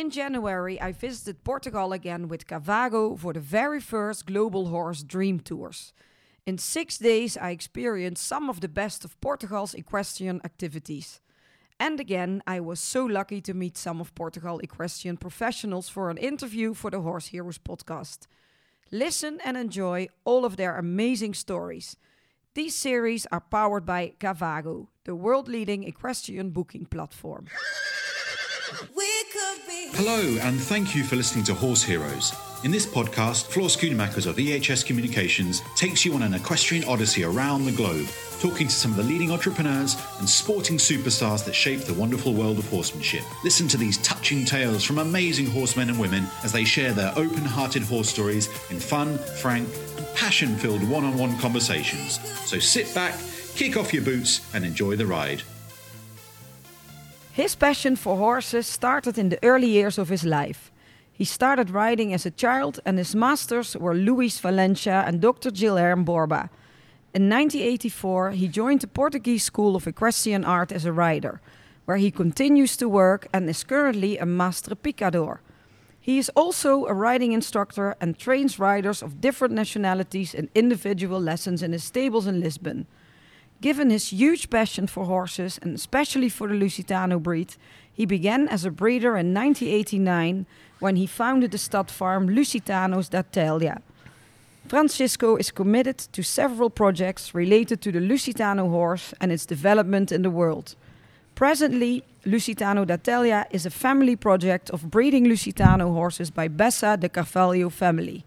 In January, I visited Portugal again with Cavago for the very first Global Horse Dream Tours. In six days, I experienced some of the best of Portugal's equestrian activities. And again, I was so lucky to meet some of Portugal equestrian professionals for an interview for the Horse Heroes podcast. Listen and enjoy all of their amazing stories. These series are powered by Cavago, the world leading equestrian booking platform. Hello, and thank you for listening to Horse Heroes. In this podcast, Floor Schoonmakers of EHS Communications takes you on an equestrian odyssey around the globe, talking to some of the leading entrepreneurs and sporting superstars that shape the wonderful world of horsemanship. Listen to these touching tales from amazing horsemen and women as they share their open hearted horse stories in fun, frank, and passion filled one on one conversations. So sit back, kick off your boots, and enjoy the ride. His passion for horses started in the early years of his life. He started riding as a child, and his masters were Luis Valença and Dr. Guilherme Borba. In 1984, he joined the Portuguese School of Equestrian Art as a rider, where he continues to work and is currently a Master Picador. He is also a riding instructor and trains riders of different nationalities in individual lessons in his stables in Lisbon. Given his huge passion for horses, and especially for the Lusitano breed, he began as a breeder in 1989 when he founded the stud farm Lusitanos d'Atela. Francisco is committed to several projects related to the Lusitano horse and its development in the world. Presently, Lusitano d'Atela is a family project of breeding Lusitano horses by Bessa de Carvalho family.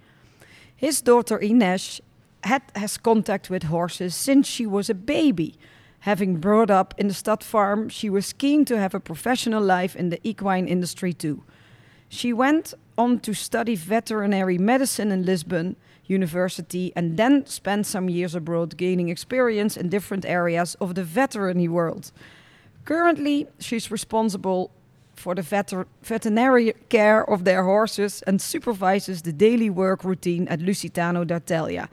His daughter Ines had, has contact with horses since she was a baby. Having brought up in the stud farm, she was keen to have a professional life in the equine industry too. She went on to study veterinary medicine in Lisbon University and then spent some years abroad gaining experience in different areas of the veterinary world. Currently, she's responsible for the veter- veterinary care of their horses and supervises the daily work routine at Lusitano d'Atela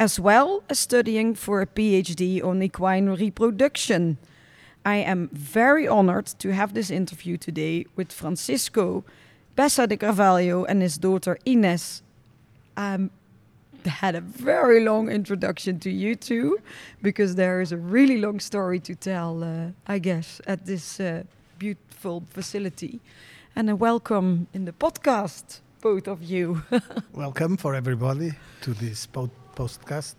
as well as studying for a PhD on equine reproduction. I am very honored to have this interview today with Francisco Bessa de Carvalho and his daughter Ines. Um, had a very long introduction to you two because there is a really long story to tell, uh, I guess, at this uh, beautiful facility. And a welcome in the podcast, both of you. welcome for everybody to this podcast podcast.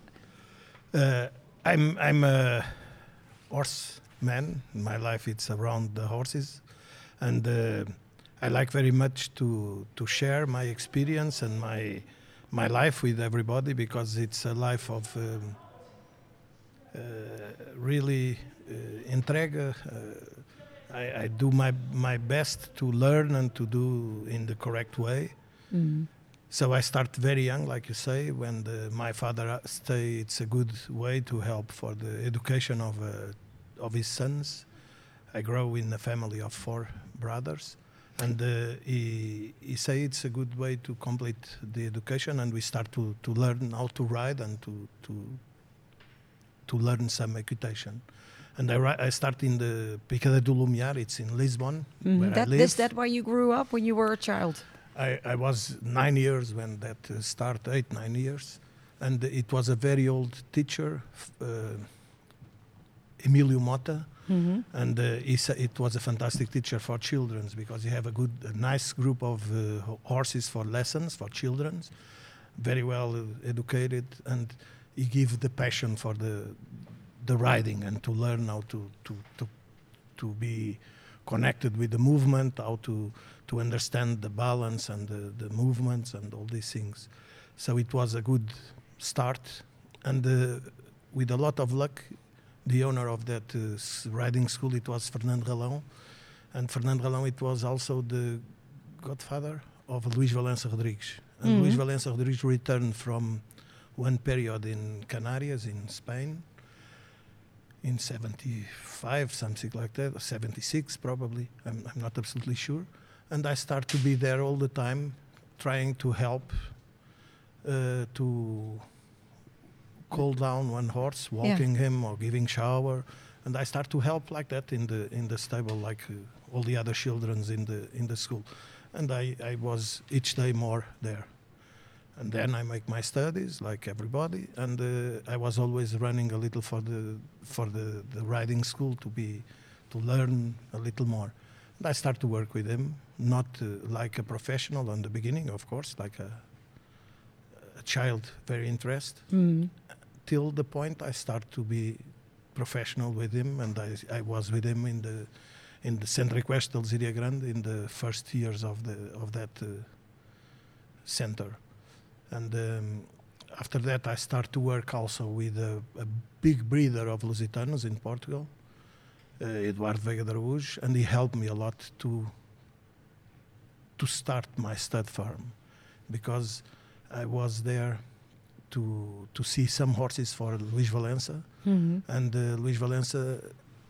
Uh, I'm I'm a horseman. My life it's around the horses, and uh, I like very much to to share my experience and my my life with everybody because it's a life of um, uh, really uh, entrega. Uh, I, I, do my my best to learn and to do in the correct way. Mm. So I start very young, like you say. When the, my father stay, it's a good way to help for the education of uh, of his sons. I grow in a family of four brothers, and uh, he he say it's a good way to complete the education, and we start to, to learn how to ride and to to to learn some equitation. And I, I start in the Picada do Lumiar. It's in Lisbon. Mm -hmm. that, Is that where you grew up when you were a child? I, I was nine years when that uh, started, eight, nine years. And it was a very old teacher, uh, Emilio Mota. Mm-hmm. And uh, it was a fantastic teacher for children because he have a good, a nice group of uh, horses for lessons for children, very well educated, and he give the passion for the the riding and to learn how to to to, to be connected with the movement, how to to understand the balance and the, the movements and all these things. So it was a good start, and uh, with a lot of luck, the owner of that uh, riding school it was Fernando Galão, and Fernando Galão it was also the godfather of Luís Valença Rodrigues. And mm-hmm. Luís Valença Rodrigues returned from one period in Canarias in Spain in 75, something like that, 76 probably, I'm, I'm not absolutely sure and I start to be there all the time, trying to help uh, to cool down one horse, walking yeah. him or giving shower, and I start to help like that in the in the stable, like uh, all the other childrens in the in the school, and I I was each day more there, and then I make my studies like everybody, and uh, I was always running a little for the for the the riding school to be to learn a little more. And I start to work with him, not uh, like a professional in the beginning, of course, like a a child very interested Mm. till the point I start to be professional with him, and I, I was with him in the in the Centro Equestre Lezíria Grande in the first years of the of that uh, center, and um, after that I start to work also with a, a big breeder of Lusitanos in Portugal, Eduardo Veiga de Araújo, and he helped me a lot to to start my stud farm, because I was there to to see some horses for Luis Valença, Mhm. and uh, Luis Valença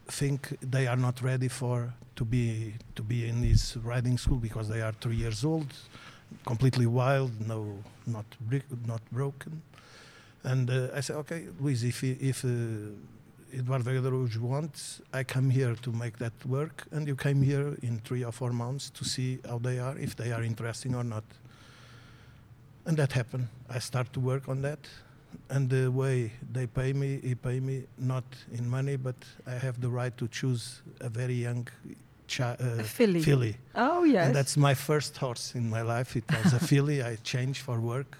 think they are not ready for to be to be in his riding school because they are three years old, completely wild, no not brick, not broken, and uh, I said, okay, Luis, if if uh, Eduardo Araújo wants, I come here to make that work, and you came here in three or four months to see how they are, if they are interesting or not. And that happened. I start to work on that, and the way they pay me, he pay me not in money, but I have the right to choose a very young chi- uh, filly. filly. Oh yes. And that's my first horse in my life. It was a filly. I changed for work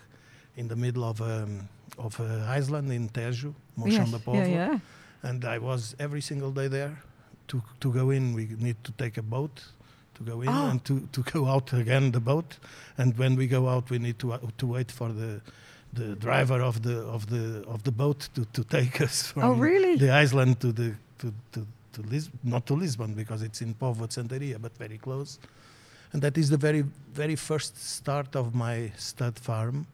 in the middle of um, of uh, Iceland in Tejo, Mouchão yes. da Yeah, yeah. And I was every single day there. To to go in, we need to take a boat to go in, Oh. and to, to go out again the boat. And when we go out, we need to uh, to wait for the the driver of the of the of the boat to, to take us from Oh really? the island to the to to, to Lis- not to Lisbon because it's in Póvoa de Santa Iria, but very close. And that is the very very first start of my stud farm.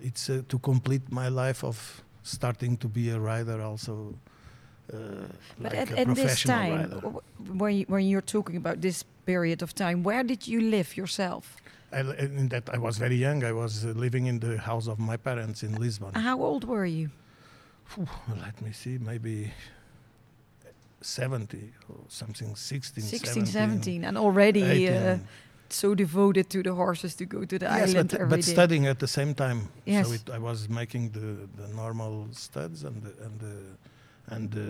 It's uh, to complete my life of starting to be a rider also. Uh, But like at, at this time, w- when you, when you're talking about this period of time, where did you live yourself? I, in that I was very young. I was uh, living in the house of my parents in Lisbon. How old were you? Let me see, maybe 70 or something, 16, 16, 17. 17, and already uh, 18. So devoted to the horses to go to the yes, island but, every but day. studying at the same time. Yes. So it, I was making the, the normal studs and the, and the, and uh,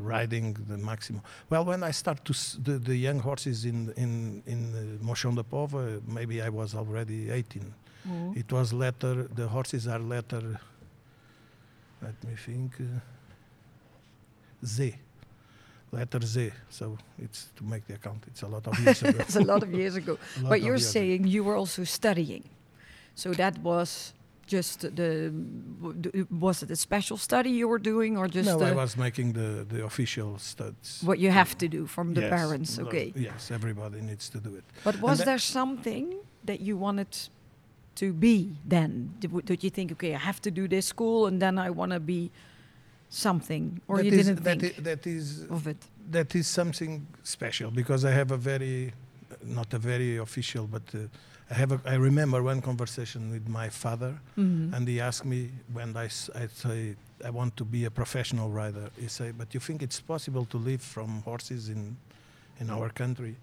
riding the maximum. Well, when I start to s- the, the young horses in in in uh, Mouchão da Póvoa, maybe I was already 18. Oh. It was later. The horses are later. Let me think. Uh, Z. Letter Z. So it's to make the account. It's a lot of years ago. That's a lot of years ago. But you're years ago. saying you were also studying. So that was just the, was it a special study you were doing or just no, I was making the, the official studies what you have to do from the Yes, parents? no, Okay. Yes, everybody needs to do it. But was that- there something that you wanted to be then? Did, did you think, okay, I have to do this school and then I want to be something? Or That you is- didn't that think i- that is of it? that is something special because I have a very, not a very official, but uh, I have. A, I remember one conversation with my father, Mhm. and he asked me when I say I want to be a professional rider. He said, "But you think it's possible to live from horses in, in our country?"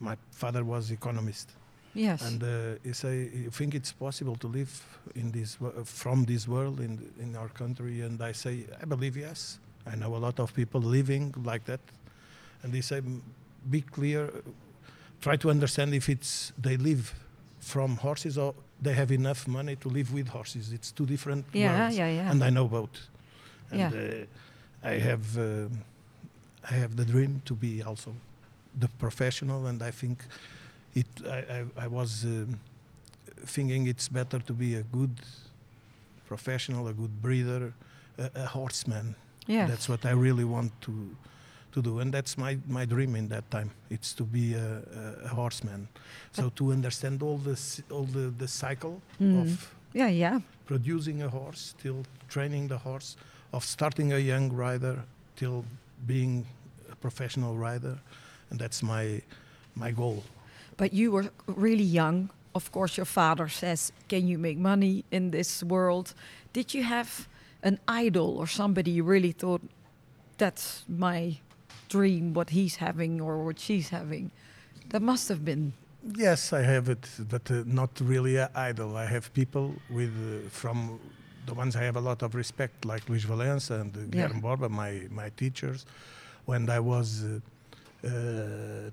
My father was economist, yes. and uh, say, "You think it's possible to live in this wo- from this world in in our country?" And I say, "I believe yes. I know a lot of people living like that." And they say, "Be clear. uh, Try to understand if it's they live from horses or they have enough money to live with horses. It's two different yeah, worlds." yeah, yeah. And I know both. And Yeah. uh, I have um I have the dream to be also the professional, and I think it. I, I, I was um, thinking it's better to be a good professional, a good breeder, a, a horseman. yes. That's what I really want to to do, and that's my, my dream in that time. It's to be a, a, a horseman. So to understand all the all the, the cycle Mm. of yeah, yeah. producing a horse till training the horse, of starting a young rider till being a professional rider, and that's my my goal. But you were really young. Of course, your father says, Can you make money in this world? Did you have an idol or somebody you really thought that's my dream, what he's having or what she's having. That must have been. Yes, I have it, but uh, not really uh, idle. I have people with uh, from the ones I have a lot of respect, like Luis Valença and uh, Yeah. Guilherme Borba, my my teachers. When I was uh,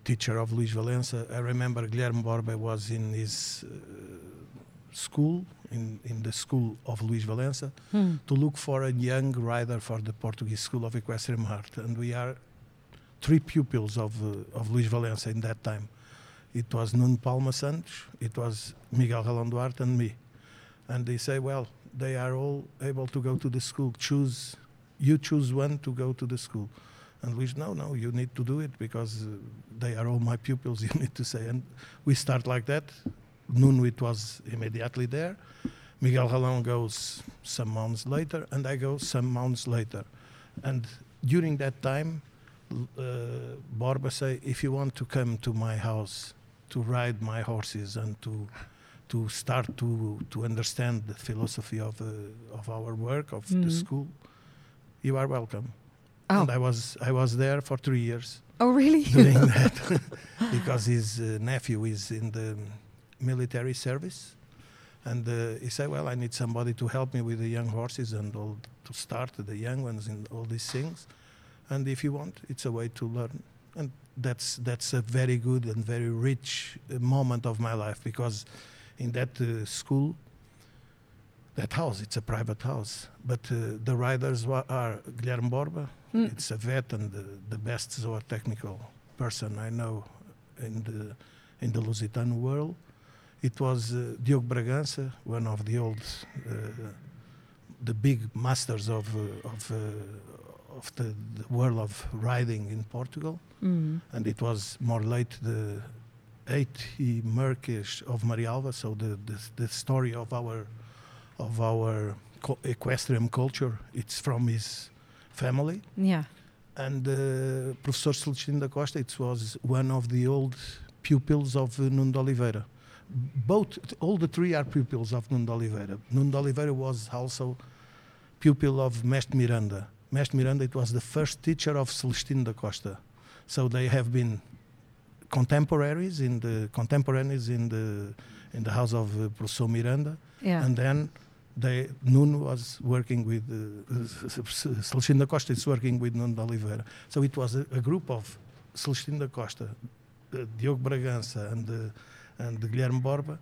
teacher of Luis Valença, I remember Guilherme Borba was in his uh, school, in, in the school of Luis Valença, Hmm. to look for a young rider for the Portuguese School of Equestrian Art. And we are three pupils of, uh, of Luis Valença in that time. It was Nuno Palma Santos, it was Miguel Galão Duarte, and me. And they say, well, they are all able to go to the school. Choose, you choose one to go to the school. And we said, no, no, you need to do it because uh, they are all my pupils. You need to say, and we start like that. Nuno, it was immediately there. Miguel Galão goes some months later, and I go some months later. And during that time, uh, Borba say, if you want to come to my house to ride my horses and to to start to to understand the philosophy of uh, of our work of the Mhm. school, you are welcome. Oh. And I was I was there for three years Oh, really? doing that because his uh, nephew is in the military service. And uh, he said, Well, I need somebody to help me with the young horses and all to start the young ones and all these things. And if you want, it's a way to learn. And that's, that's a very good and very rich uh, moment of my life because in that uh, school, that house, it's a private house. But uh, the riders wa- are Guilherme Borba, Mm. it's a vet and the, the best zootechnical person I know in the in the Lusitano world. It was uh, Diogo Bragança, one of the old, uh, the big masters of uh, of uh, of the, the world of riding in Portugal, Mm. and it was more late the eighty Marques of Marialva. So the, the the story of our of our co- equestrian culture, it's from his family Yeah. and uh, Professor Celestino da Costa, it was one of the old pupils of uh, Nuno de Oliveira. Both, all the three are pupils of Nuno de Oliveira. Nuno de Oliveira was also pupil of Mestre Miranda. Mestre Miranda, it was the first teacher of Celestino da Costa. So they have been contemporaries in the contemporaries in the in the house of uh, Professor Miranda. Yeah. And then they, Nuno was working with, uh, da Costa is working with Nuno de Oliveira. So it was a, a group of Celestino da Costa, uh, Diogo Bragança, and, uh, and Guilherme Borba,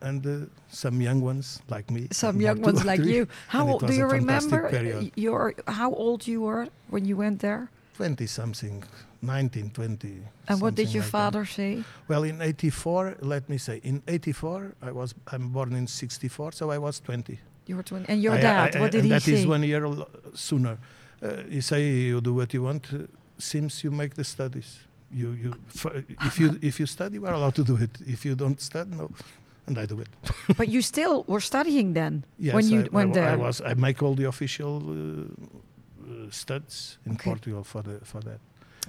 and uh, some young ones like me. Some young ones like three. you. How old do you remember period. your how old you were when you went there? 20 something, 19, 20. And what did your like that. father say? Well, in 84, let me say, in 84, I was, I'm born in 64, so I was 20. You were 20. And your I- dad, I- what did he that say? is one year sooner. Uh, you say you do what you want. Uh, seems you make the studies. You, you, f- if you, if you study, you are allowed to do it. If you don't study, no. And I do it. but you still were studying then Yes, when you I, went I. I was. I make all the official uh, studies in Okay. Portugal for the for that.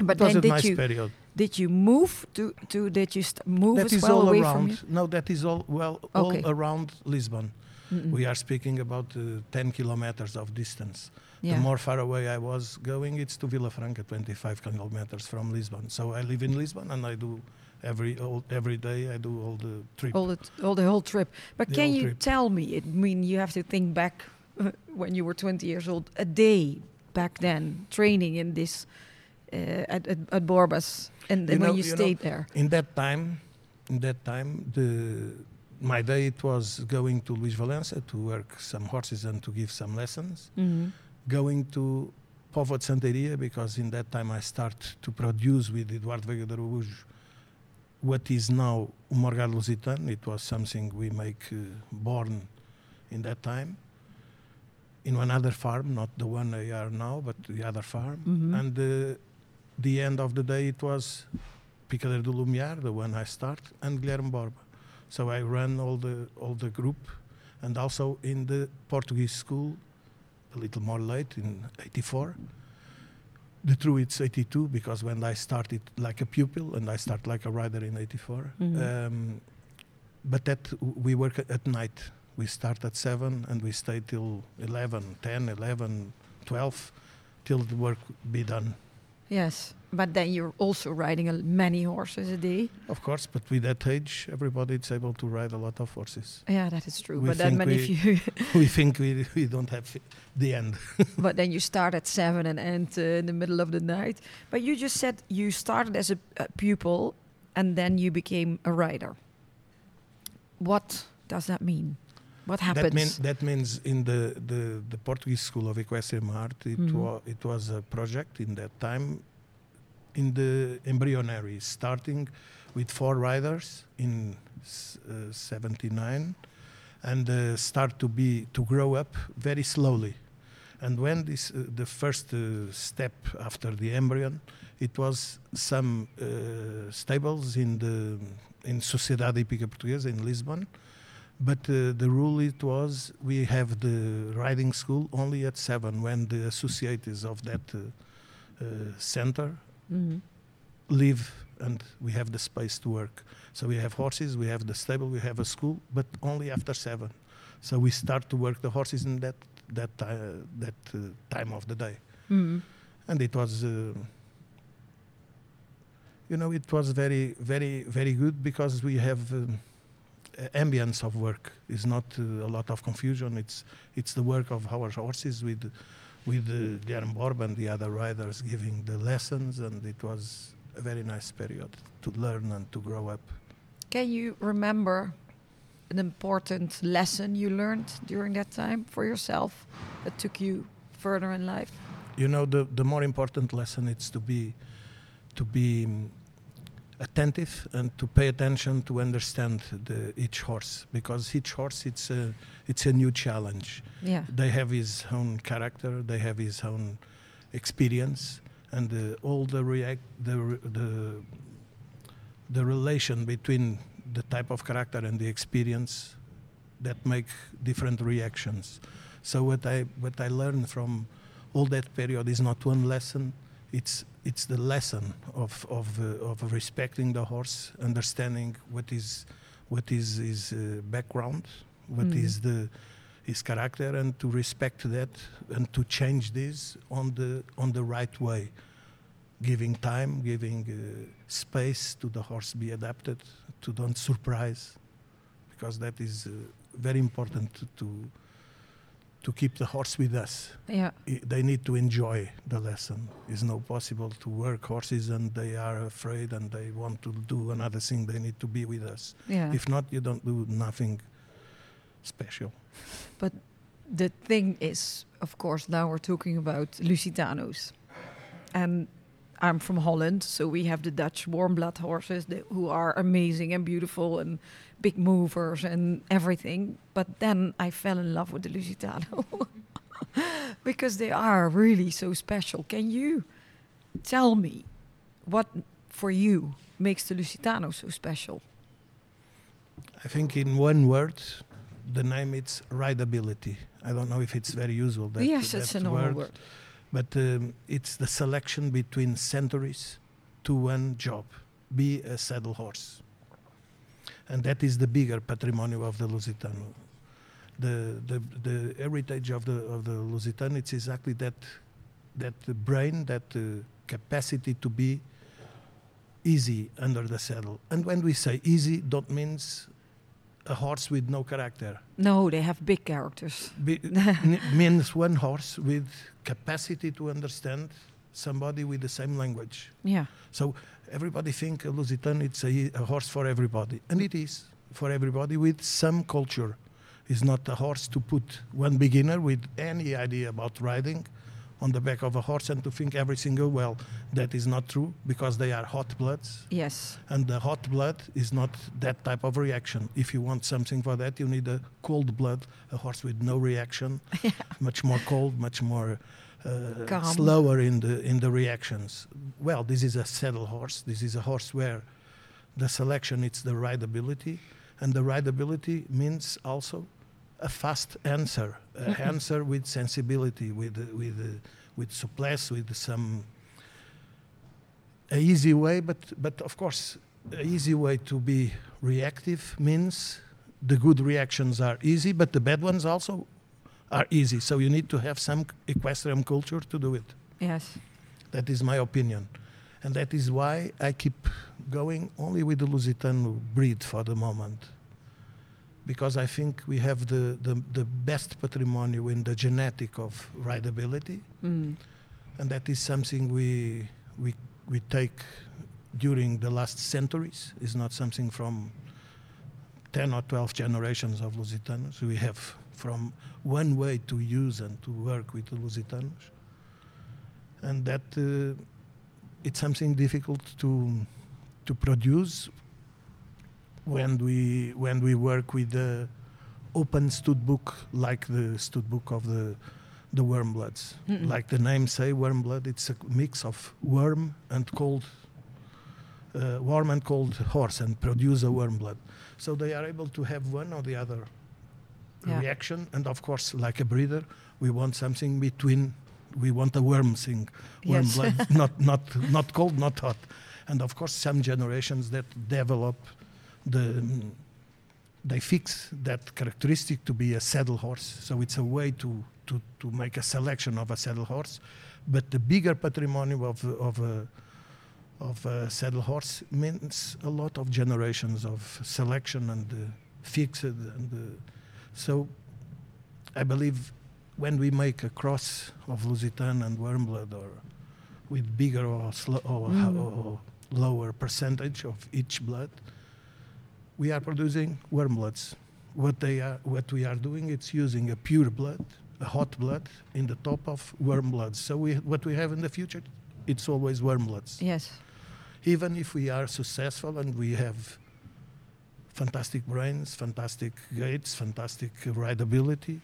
but it was then a did nice you period. did you move to to did you st- move That as is well all away around. from No, that is all well Okay. all around Lisbon. Mm-mm. We are speaking about uh, 10 kilometers of distance. yeah. The more far away I was going, it's to Villafranca, 25 kilometers from Lisbon. So I live in Lisbon and I do every all, every day I do all the trip. all the t- all the whole trip. But The can you trip. tell me? I mean, you have to think back when you were 20 years old. A day back then, training in this uh, at, at at Borbas, and when know- you you know- stayed there. In that time, in that time, the my day it was going to Luis Valença to work some horses and to give some lessons. Mm-hmm. Going to Póvoa de Santa Iria because in that time I start to produce with Eduardo Veiga de Araújo what is now o Morgado Lusitano. It was something we make uh, born in that time in another farm, not the one they are now, but the other farm. Mhm. And uh, the end of the day it was Picadeiro do Lumiar, the one I start, and Guilherme Borba. So I ran all the all the group, and also in the Portuguese school, a little more late in '84. The true it's 82 because when I started like a pupil and I start like a rider in '84. Mhm. Um, but that we work at, at night. We start at seven and we stay till 11, 10, 11, 12 till the work be done. Yes, but then you're also riding a, many horses a day. Of course, but with that age, everybody is able to ride a lot of horses. Yeah, that is true. We but then many we- of you, we think we, we don't have the end. but then you start at seven and end uh, in the middle of the night. But you just said you started as a, a pupil and then you became a rider. What does that mean? What happens? That, mean, that means in the, the, the Portuguese School of Equestrian Art, it, Mhm. wa- it was a project in that time in the embryonary, starting with four riders in uh, 79 and uh, start to be to grow up very slowly. And when this uh, the first uh, step after the embryon, it was some uh, stables in the in Sociedade Hípica Portuguesa in Lisbon, but uh, the rule it was we have the riding school only at seven when the associates of that uh, uh, center Mhm. live and we have the space to work. So we have horses, we have the stable, we have a school, but only after seven. So we start to work the horses in that that uh, that uh, time of the day, Mhm. and it was. Uh, you know, it was very, very, very good because we have um, ambience of work. It's not uh, a lot of confusion. It's it's the work of our horses with with uh, Guilherme Borba and the other riders giving the lessons, and it was a very nice period to learn and to grow up. Can you remember an important lesson you learned during that time for yourself that took you further in life? You know, the the more important lesson is to be to be attentive and to pay attention to understand the, each horse because each horse it's a it's a new challenge. Yeah. they have his own character, they have his own experience, and uh, all the react the the the relation between the type of character and the experience that make different reactions. So what I what I learned from all that period is not one lesson. It's it's the lesson of of uh, of respecting the horse, understanding what is what is his uh, background, what Mhm. is the his character, and to respect that and to change this on the on the right way, giving time, giving uh, space to the horse be adapted, to don't surprise, because that is uh, very important to, to to keep the horse with us Yeah. i- they need to enjoy the lesson. It's not possible to work horses and they are afraid and they want to do another thing. They need to be with us. Yeah. If not, you don't do nothing special. But the thing is, of course, now we're talking about Lusitanos. And I'm from Holland, so we have the Dutch warm blood horses that, who are amazing and beautiful and big movers and everything. But then I fell in love with the Lusitano because they are really so special. Can you tell me what for you makes the Lusitano so special? I think in one word, the name is rideability. I don't know if it's very usual. That, yes, it's that a normal word, word. But um, it's the selection between centuries to one job, be a saddle horse. And that is the bigger patrimony of the Lusitano. The, the, the heritage of the, of the Lusitano, it's exactly that, that brain, that uh, capacity to be easy under the saddle. And when we say easy, that means a horse with no character. No, they have big characters. Be, n- means one horse with capacity to understand somebody with the same language. Yeah. So everybody think a Lusitan it's a, a horse for everybody, and it is for everybody with some culture. It's not a horse to put one beginner with any idea about riding on the back of a horse and to think every single well. That is not true because they are hot bloods, Yes. and the hot blood is not that type of reaction. If you want something for that, you need a cold blood, a horse with no reaction, much more cold, much more uh, slower in the in the reactions. Well, this is a saddle horse. This is a horse where the selection it's the rideability, and the rideability means also a fast answer, an mm-hmm. answer with sensibility, with with with souplesse, with some a easy way, but but of course, a easy way to be reactive means the good reactions are easy, but the bad ones also are easy. So you need to have some equestrian culture to do it. Yes. That is my opinion. And that is why I keep going only with the Lusitano breed for the moment. Because I think we have the, the, the best patrimony in the genetic of rideability. Mm. And that is something we, we, we take during the last centuries. It's not something from 10 or 12 generations of Lusitanos. We have from one way to use and to work with the Lusitanos. And that uh, it's something difficult to to produce when we when we work with the open stud book like the stud book of the the worm bloods. Mm-mm. Like the name say, worm blood. It's a mix of worm and cold, uh, warm and cold horse, and produce a worm blood. So they are able to have one or the other Yeah. reaction. And of course, like a breeder, we want something between. We want a worm thing, worm Yes. blood, not not not cold, not hot. And of course, some generations that develop the they fix that characteristic to be a saddle horse. So it's a way to, to, to make a selection of a saddle horse. But the bigger patrimony of, of, a, of a saddle horse means a lot of generations of selection and uh, fixed. And uh, so I believe when we make a cross of Lusitan and Wormblood or with bigger or, or, Mm. or lower percentage of each blood, we are producing worm bloods. What they are, what we are doing, it's using a pure blood, a hot blood, in the top of worm bloods. So we, what we have in the future, it's always worm bloods. Yes. Even if we are successful and we have fantastic brains, fantastic gaits, fantastic rideability,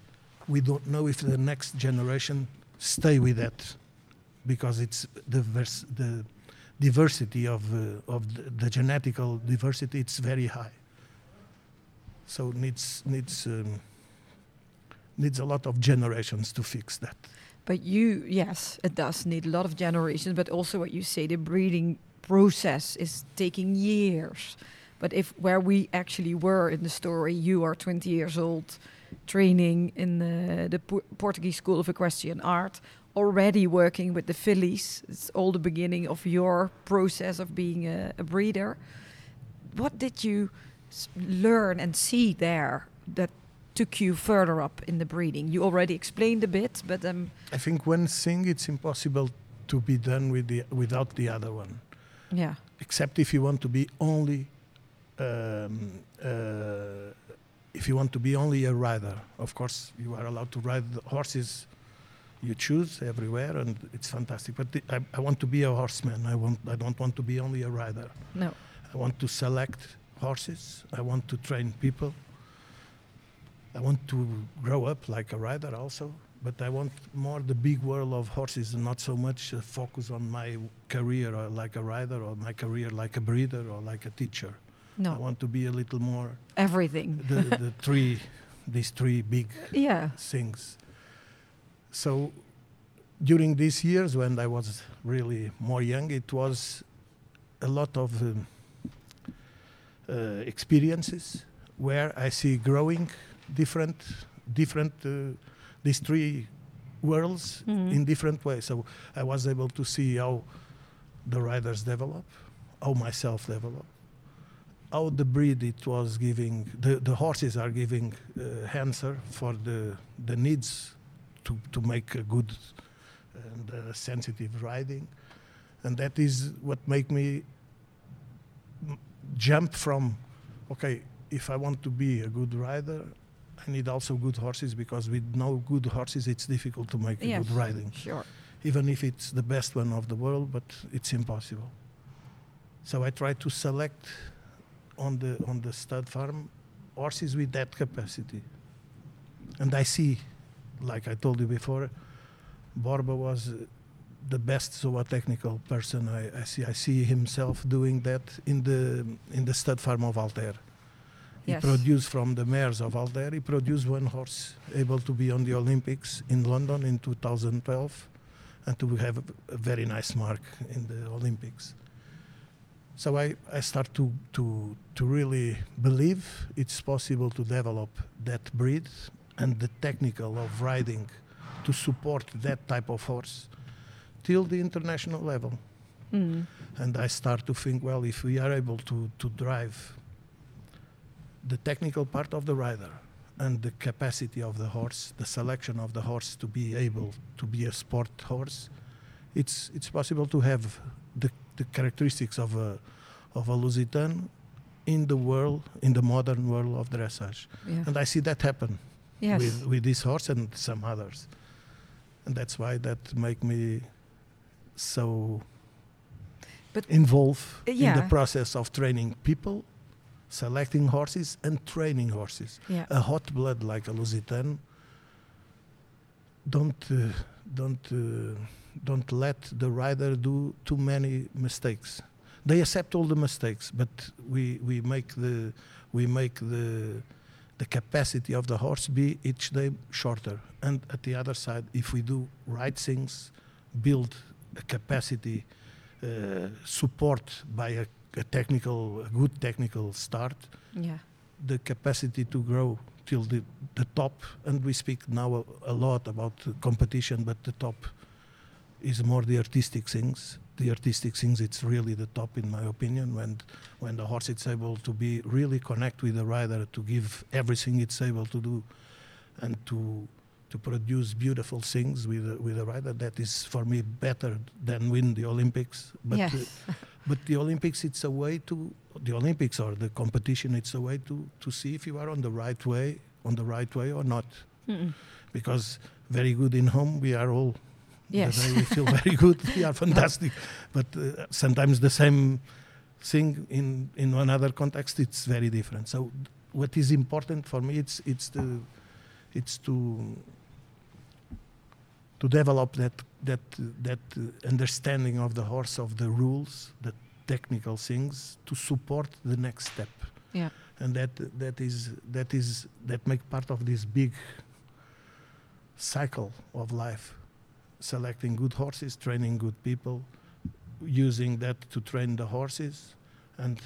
we don't know if the next generation stay with that, because it's the diversity of uh, of the, the genetical diversity. It's very high. So needs needs um, needs a lot of generations to fix that. But you, yes, it does need a lot of generations, but also what you say, the breeding process is taking years. But if where we actually were in the story, you are 20 years old, training in the, the Por- Portuguese School of Equestrian Art, already working with the fillies. It's all the beginning of your process of being a, a breeder. What did you learn and see there that took you further up in the breeding? You already explained a bit, but um, I think one thing it's impossible to be done with the without the other one. yeah, except if you want to be only um, uh, if you want to be only a rider. Of course you are allowed to ride the horses you choose everywhere and it's fantastic. But the, I, I want to be a horseman. I want I don't want to be only a rider. No, I want to select horses I want to train people I want to grow up like a rider also but I want more the big world of horses and not so much uh, focus on my career or like a rider or my career like a breeder or like a teacher. No. I want to be a little more everything. the, the three, these three big Yeah, things. So during these years when I was really more young, it was a lot of um, uh, experiences where I see growing different, different, uh, these three worlds Mhm. in different ways. So I was able to see how the riders develop, how myself develop, how the breed it was giving, the, the horses are giving uh, answer for the, the needs to, to make a good and uh, sensitive riding. And that is what make me m- jump from, okay, if I want to be a good rider, I need also good horses because with no good horses, it's difficult to make Yes. good riding sure. even if it's the best one of the world, but it's impossible. So I try to select on the on the stud farm horses with that capacity. And I see, like I told you before, Borba was the best zootechnical person I, I see. I see himself doing that in the in the stud farm of Alter. He Yes. produced from the mares of Alter. He produced one horse able to be on the Olympics in London in 2012 and to have a, a very nice mark in the Olympics. So I, I start to, to, to really believe it's possible to develop that breed and the technical of riding to support that type of horse till the international level. Mm. And I start to think, well, if we are able to, to drive the technical part of the rider and the capacity of the horse, the selection of the horse to be able to be a sport horse, it's it's possible to have the, the characteristics of a of a Lusitano in the world, in the modern world of dressage. Yeah. And I see that happen Yes. with, with this horse and some others. And that's why that make me so But- involved in the process of training people, selecting horses and training horses. yeah. A hot blood like a Lusitano don't uh, don't uh, don't let the rider do too many mistakes. They accept all the mistakes, but we we make the we make the the capacity of the horse be each day shorter. And at the other side, if we do right things, build capacity, uh, support by a, a technical, a good technical start, yeah. the capacity to grow till the, the top. And we speak now a, a lot about competition, but the top is more the artistic things. The artistic things, it's really the top, in my opinion, when when the horse is able to be really connect with the rider, to give everything it's able to do, and to to produce beautiful things with the, with the rider. That is for me better than win the Olympics. But yes. uh, but the Olympics, it's a way to the Olympics or the competition. It's a way to to see if you are on the right way, on the right way or not. Mm-mm. Because very good in home, we are all. Yes. we feel very good. We are fantastic, but uh, sometimes the same thing in in another context, it's very different. So what is important for me, it's it's the it's to to develop that that that understanding of the horse of the rules, the technical things to support the next step. Yeah. And that that is that is that make part of this big cycle of life, selecting good horses, training good people, using that to train the horses, and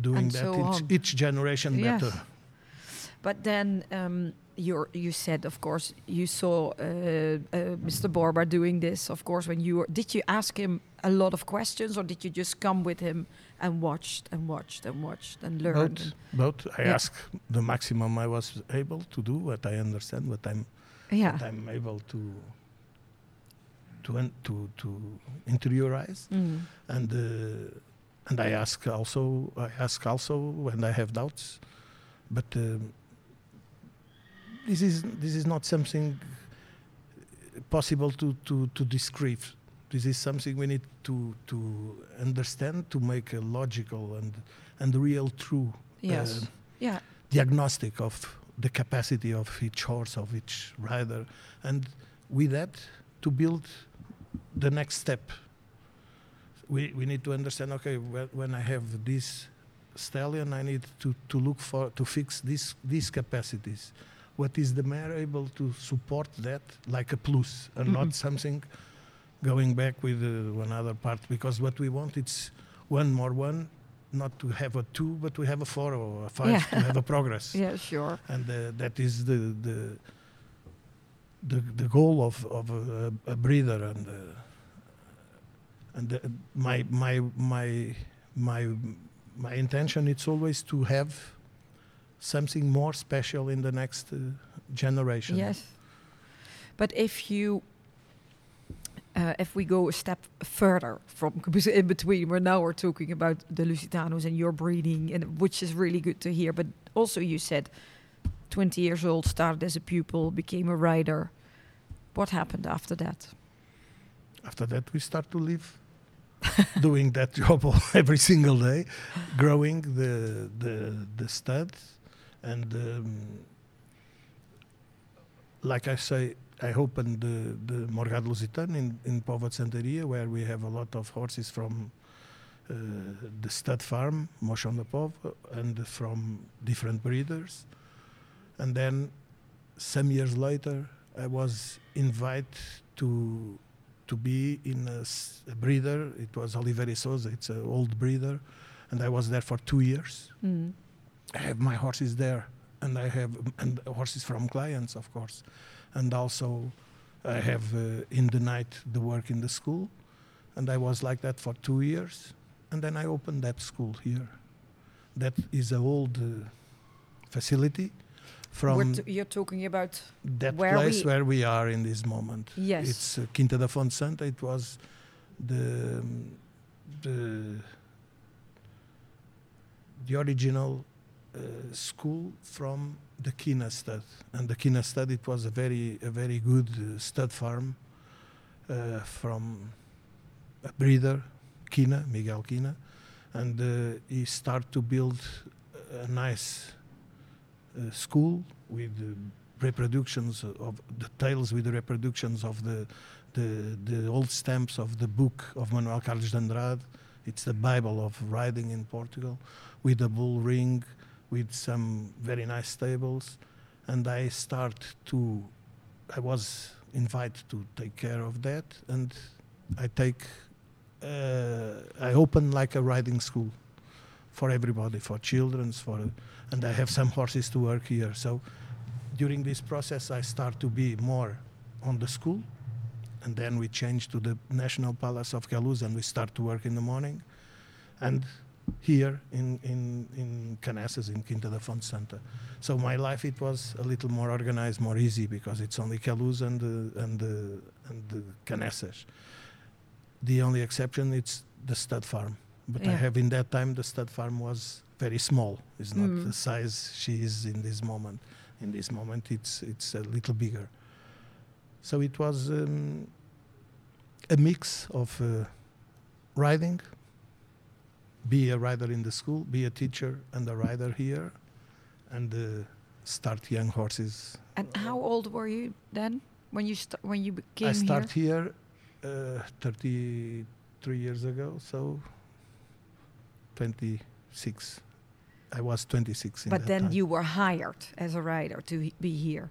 doing And that so each, each generation Yes. better. But then um, you you said, of course, you saw uh, uh, Mr. Borba doing this. Of course, when you were, did you ask him a lot of questions, or did you just come with him and watched and watched and watched and learned? Both, both. I Yeah. ask the maximum I was able to do, what I understand, what I'm, yeah. what I'm able to to to to interiorize, Mm. and uh, and I ask also I ask also when I have doubts, but um, this is this is not something possible to to to describe. This is something we need to to understand to make a logical and and real true Yes. uh, yeah. diagnostic of the capacity of each horse, of each rider, and with that to build the next step. We, we need to understand. Okay, whe- when I have this stallion, I need to, to look for to fix this these capacities. What is the mare able to support that like a plus and Mhm. not something going back with uh, one other part? Because what we want it's one more one, not to have a two, but to have a four or a five Yeah. to have a progress Yeah. Sure. and uh, that is the the the, the goal of of a, a breeder and uh, and the, my my my my my intention it's always to have something more special in the next uh, generation Yes. But if you, uh, if we go a step further from in between, we're now we're talking about the Lusitanos and your breeding, and which is really good to hear. But also, you said, 20 years old, started as a pupil, became a rider. What happened after that? after that we start to live doing that job every single day growing the the the stud and um, like I say I opened the the Morgado Lusitano in in Póvoa de where we have a lot of horses from uh, the stud farm Mouchão de Póvoa and from different breeders and then some years later I was invited to to be in a breeder. It was Oliveira Souza. It's an old breeder, and I was there for two years. Mm. I have my horses there, and I have and horses from clients, of course, and also I have uh, in the night the work in the school, and I was like that for two years, and then I opened that school here. That is an old uh, facility from t- you're talking about that where place we- where we are in this moment. yes. It's uh, Quinta da Fonte Santa. It was the um, the the original school from the Kina stud, and the Kina stud it was a very a very good uh, stud farm uh, from a breeder, Kina Miguel Kina, and uh, he started to build a nice uh, school with uh, reproductions of the tales with the reproductions of the the the old stamps of the book of Manuel Carlos de Andrade. It's the Bible of riding in Portugal, with a bull ring, with some very nice stables, and I start to. I was invited to take care of that, and I take. Uh, I open like a riding school for everybody, for children's, for, and I have some horses to work here. So during this process, I start to be more on the school, and then we change to the National Palace of Queluz, and we start to work in the morning, and here in in in Caneças, in Quinta da Fonte Santa. So my life it was a little more organized, more easy because it's only Queluz and the, and the, and the Caneças. The only exception it's the stud farm, but I have in that time the stud farm was very small. It's not Mm. the size she is in this moment. In this moment, it's it's a little bigger. So it was um, a mix of uh, riding, be a rider in the school, be a teacher and a rider here, and uh, start young horses. and how old were you then when you st- when you came I start here? here, uh, 33 years ago, so 26. I was 26 But then time. you were hired as a rider to he- be here.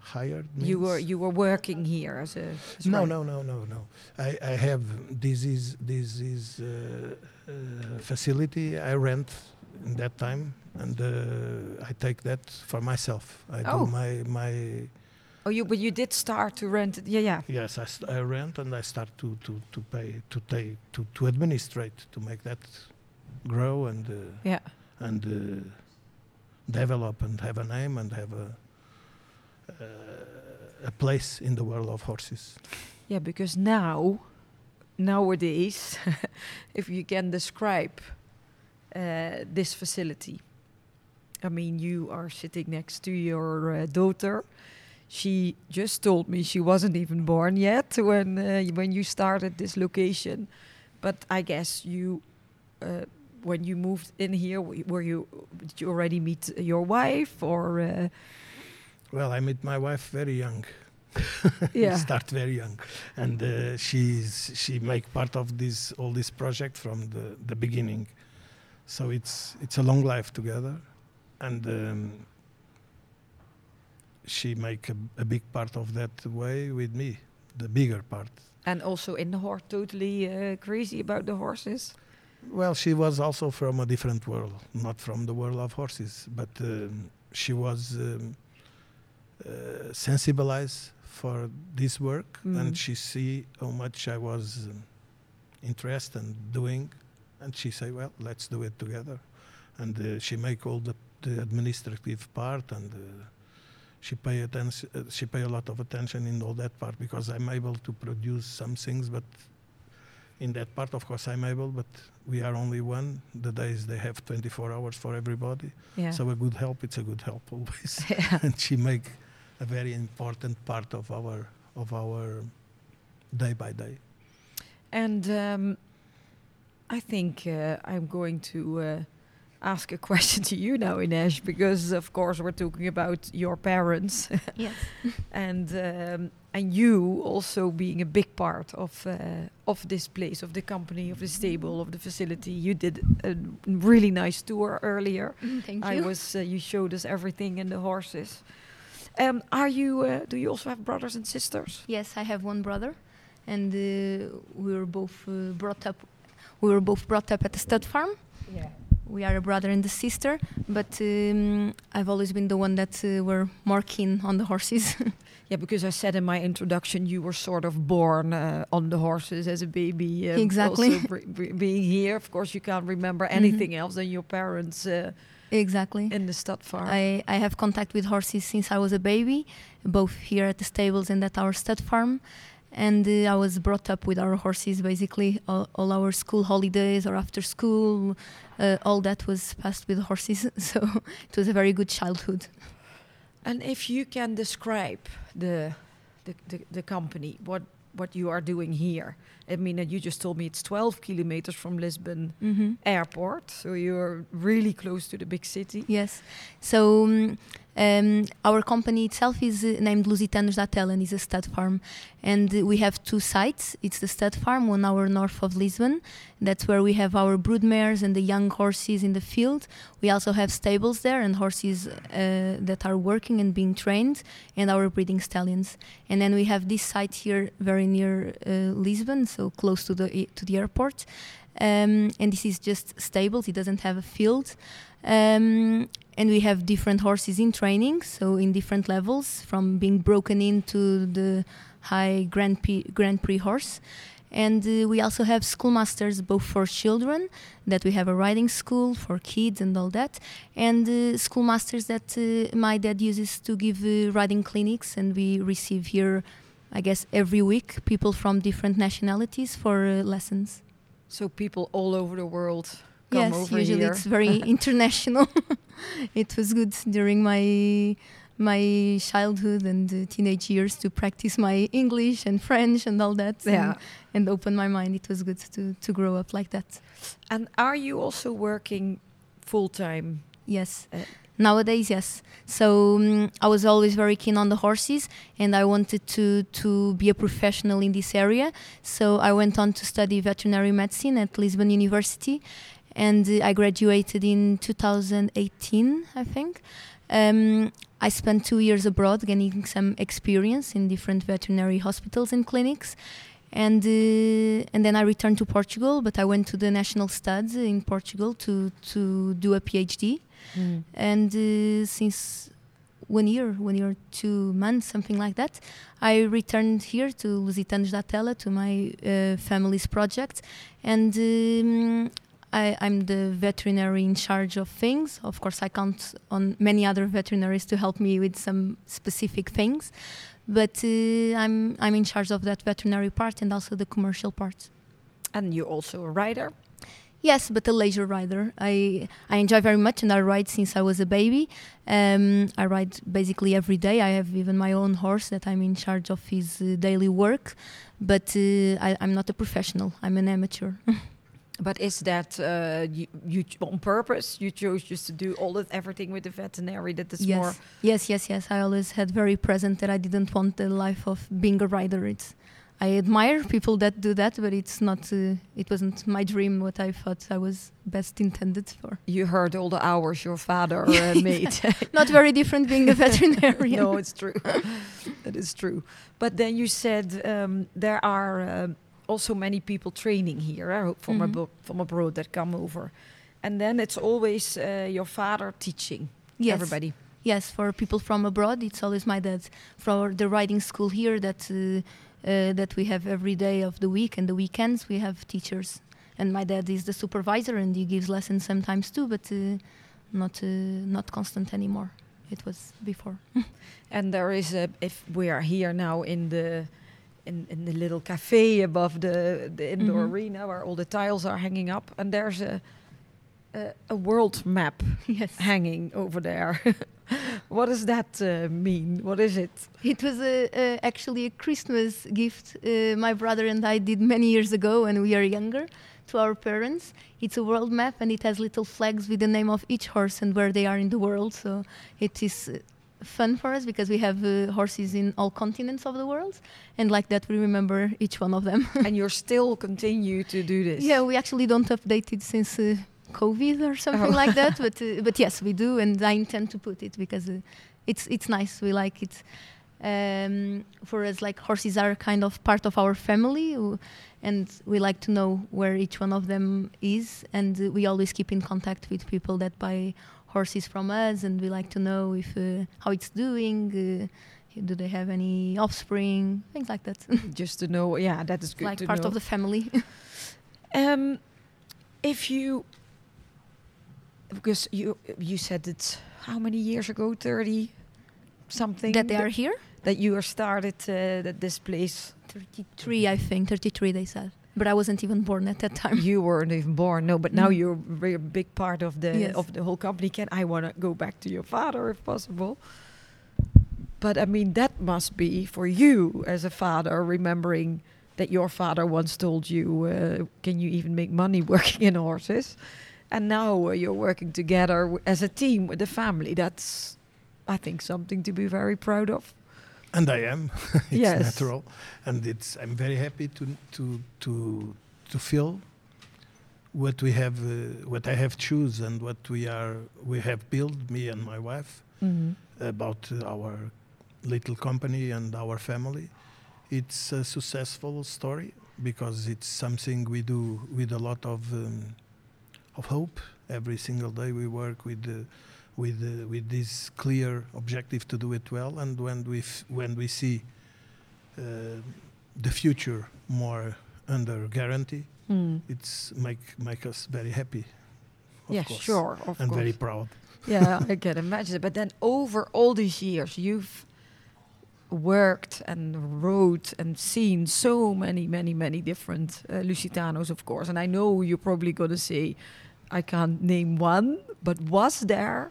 hired. You were you were working here as a as No, rider. no, no, no, no. I, I have this is this is uh, facility I rent in that time, and uh, I take that for myself. I Oh. do my my Oh, you but you did start to rent. Yeah, yeah. yes. I, I rent and I start to to to pay to take to to administrate to make that grow and uh, Yeah. and uh, develop and have a name and have a uh, a place in the world of horses. Yeah, because now, nowadays, if you can describe uh, this facility, I mean, you are sitting next to your uh, daughter. She just told me she wasn't even born yet when uh, when you started this location, but I guess you. Uh, when you moved in here, were you did you already meet your wife or uh, Well, I met my wife very young. yeah Start very young, and uh, she's she make part of this all this project from the the beginning. So it's it's a long life together, and um, she make a, a big part of that way with me, the bigger part. and also in the horse totally uh, crazy about the horses. Well, she was also from a different world, not from the world of horses, but um, she was um, uh, sensibilized for this work, Mm. and she see how much I was um, interested in doing, and she say, "Well, let's do it together." And uh, she make all the, the administrative part, and uh, she pay attention. Uh, she pay a lot of attention in all that part because I'm able to produce some things, but in that part, of course, I'm able, but we are only one. The days they have 24 hours for everybody. Yeah. So a good help, it's a good help always. yeah. and she make a very important part of our of our day by day. And um, I think uh, I'm going to uh, ask a question to you now, Ines, because of course we're talking about your parents Yes. and um, and you also being a big part of uh, of this place, of the company, of the stable, of the facility. You did a really nice tour earlier. Thank I you. was uh, you showed us everything and the horses. Um, are you? Uh, do you also have brothers and sisters? Yes, I have one brother, and uh, we were both uh, brought up. We were both brought up at the stud farm. Yeah. We are a brother and a sister, but um, I've always been the one that uh, were more keen on the horses. Yeah, because I said in my introduction you were sort of born uh, on the horses as a baby. um, Exactly. Also br- br- being here, of course, you can't remember Mhm. anything else than your parents uh, Exactly. in the Stadfarm. I, I have contact with horses since I was a baby, both here at the stables and at our stud farm. And uh, I was brought up with our horses basically. All, all our school holidays or after school, uh, all that was passed with horses. So it was a very good childhood. And if you can describe the the, the, the company, what what you are doing here. I mean, you just told me it's 12 kilometers from Lisbon hmm airport, so you're really close to the big city. Yes. So um, um, our company itself is uh, named Lusitanos d'Atela and is a stud farm. And we have two sites. It's the stud farm, one hour north of Lisbon. That's where we have our brood mares and the young horses in the field. We also have stables there and horses uh, that are working and being trained, and our breeding stallions. And then we have this site here, very near uh, Lisbon, so close to the to the airport. Um, and this is just stables. It doesn't have a field. Um, and we have different horses in training, so in different levels, from being broken into the high Grand Prix, Grand Prix horse. And uh, we also have schoolmasters, both for children, that we have a riding school for kids and all that, and uh, schoolmasters that uh, my dad uses to give uh, riding clinics. And we receive here, I guess, every week people from different nationalities for uh, lessons. So people all over the world come yes, over usually here. it's very international. it was good during my my childhood and uh, teenage years to practice my English and French and all that. Yeah. And, and open my mind. It was good to to grow up like that. And are you also working full time? Yes. Uh, Nowadays, yes. So um, I was always very keen on the horses, and I wanted to to be a professional in this area. So I went on to study veterinary medicine at Lisbon University, and I graduated in 2018, I think. Um, I spent two years abroad, gaining some experience in different veterinary hospitals and clinics. And uh, and then I returned to Portugal, but I went to the National Studs in Portugal to to do a PhD and uh, since one year, one year, two months, something like that, I returned here to Lusitanos d'Atela to my uh, family's project, and um, I, I'm the veterinary in charge of things. Of course, I count on many other veterinaries to help me with some specific things, but uh, I'm I'm in charge of that veterinary part and also the commercial part. And you're also a rider. Yes, but a leisure rider. I I enjoy very much, and I ride since I was a baby. Um, I ride basically every day. I have even my own horse that I'm in charge of his uh, daily work, but uh, I, I'm not a professional. I'm an amateur. But is that uh, you, you on purpose? You chose just to do all of everything with the veterinary. That is yes, more. yes, yes, yes. I always had very present that I didn't want the life of being a rider. It's I admire people that do that, but it's not. Uh, it wasn't my dream. What I thought I was best intended for. You heard all the hours your father uh, made. Not very different being a veterinarian. no, it's true. that is true. But then you said um, there are um, also many people training here uh, from Mhm. abo- from abroad that come over, and then it's always uh, your father teaching Yes. everybody. Yes, for people from abroad, it's always my dad. For the riding school here, that uh, uh, that we have every day of the week and the weekends, we have teachers. And my dad is the supervisor, and he gives lessons sometimes too, but uh, not uh, not constant anymore. It was before. And there is a if we are here now in the in, in the little cafe above the the indoor Mhm. arena where all the tiles are hanging up, and there's a a, a world map yes, hanging over there. what does that uh, mean? What is it? it was a, a, actually a Christmas gift uh, my brother and I did many years ago when we are younger to our parents. It's a world map and it has little flags with the name of each horse and where they are in the world. So it is uh, fun for us because we have uh, horses in all continents of the world, and like that we remember each one of them. and you're still continue to do this. yeah, we actually don't update it since uh, COVID or something Oh. like that, but uh, but yes, we do, and I intend to put it because uh, it's it's nice. We like it. Um, for us, like horses are kind of part of our family, and we like to know where each one of them is, and uh, we always keep in contact with people that buy horses from us, and we like to know if uh, how it's doing. Uh, Do they have any offspring? Things like that. Just to know, yeah, that is good like part know. of the family. Um, if you, because you you said it's how many years ago, thirty something that they are here. that you are started uh, that this place. 33, I think. 33, they said. But I wasn't even born at that time. you weren't even born, no, but now Mm. you're a big part of the Yes. of the whole company. Can I want to go back to your father if possible? But I mean, that must be for you as a father, remembering that your father once told you, uh, "Can you even make money working in horses?" And now uh, you're working together w- as a team with the family. That's, I think, something to be very proud of. And I am. it's Yes. natural, and it's. I'm very happy to to to to feel what we have, uh, what I have choose, and what we are we have built, me and my wife, about uh, our little company and our family. It's a successful story because it's something we do with a lot of um, of hope. Every single day we work with uh, with uh, with this clear objective to do it well, and when we f- when we see uh, the future more under guarantee, Mm. it's make make us very happy. Of Yes, course, sure, of and course. very proud. yeah, I can imagine. But then over all these years, you've worked and wrote and seen so many, many, many different uh, Lusitanos, of course. And I know you're probably going to say, I can't name one, but was there?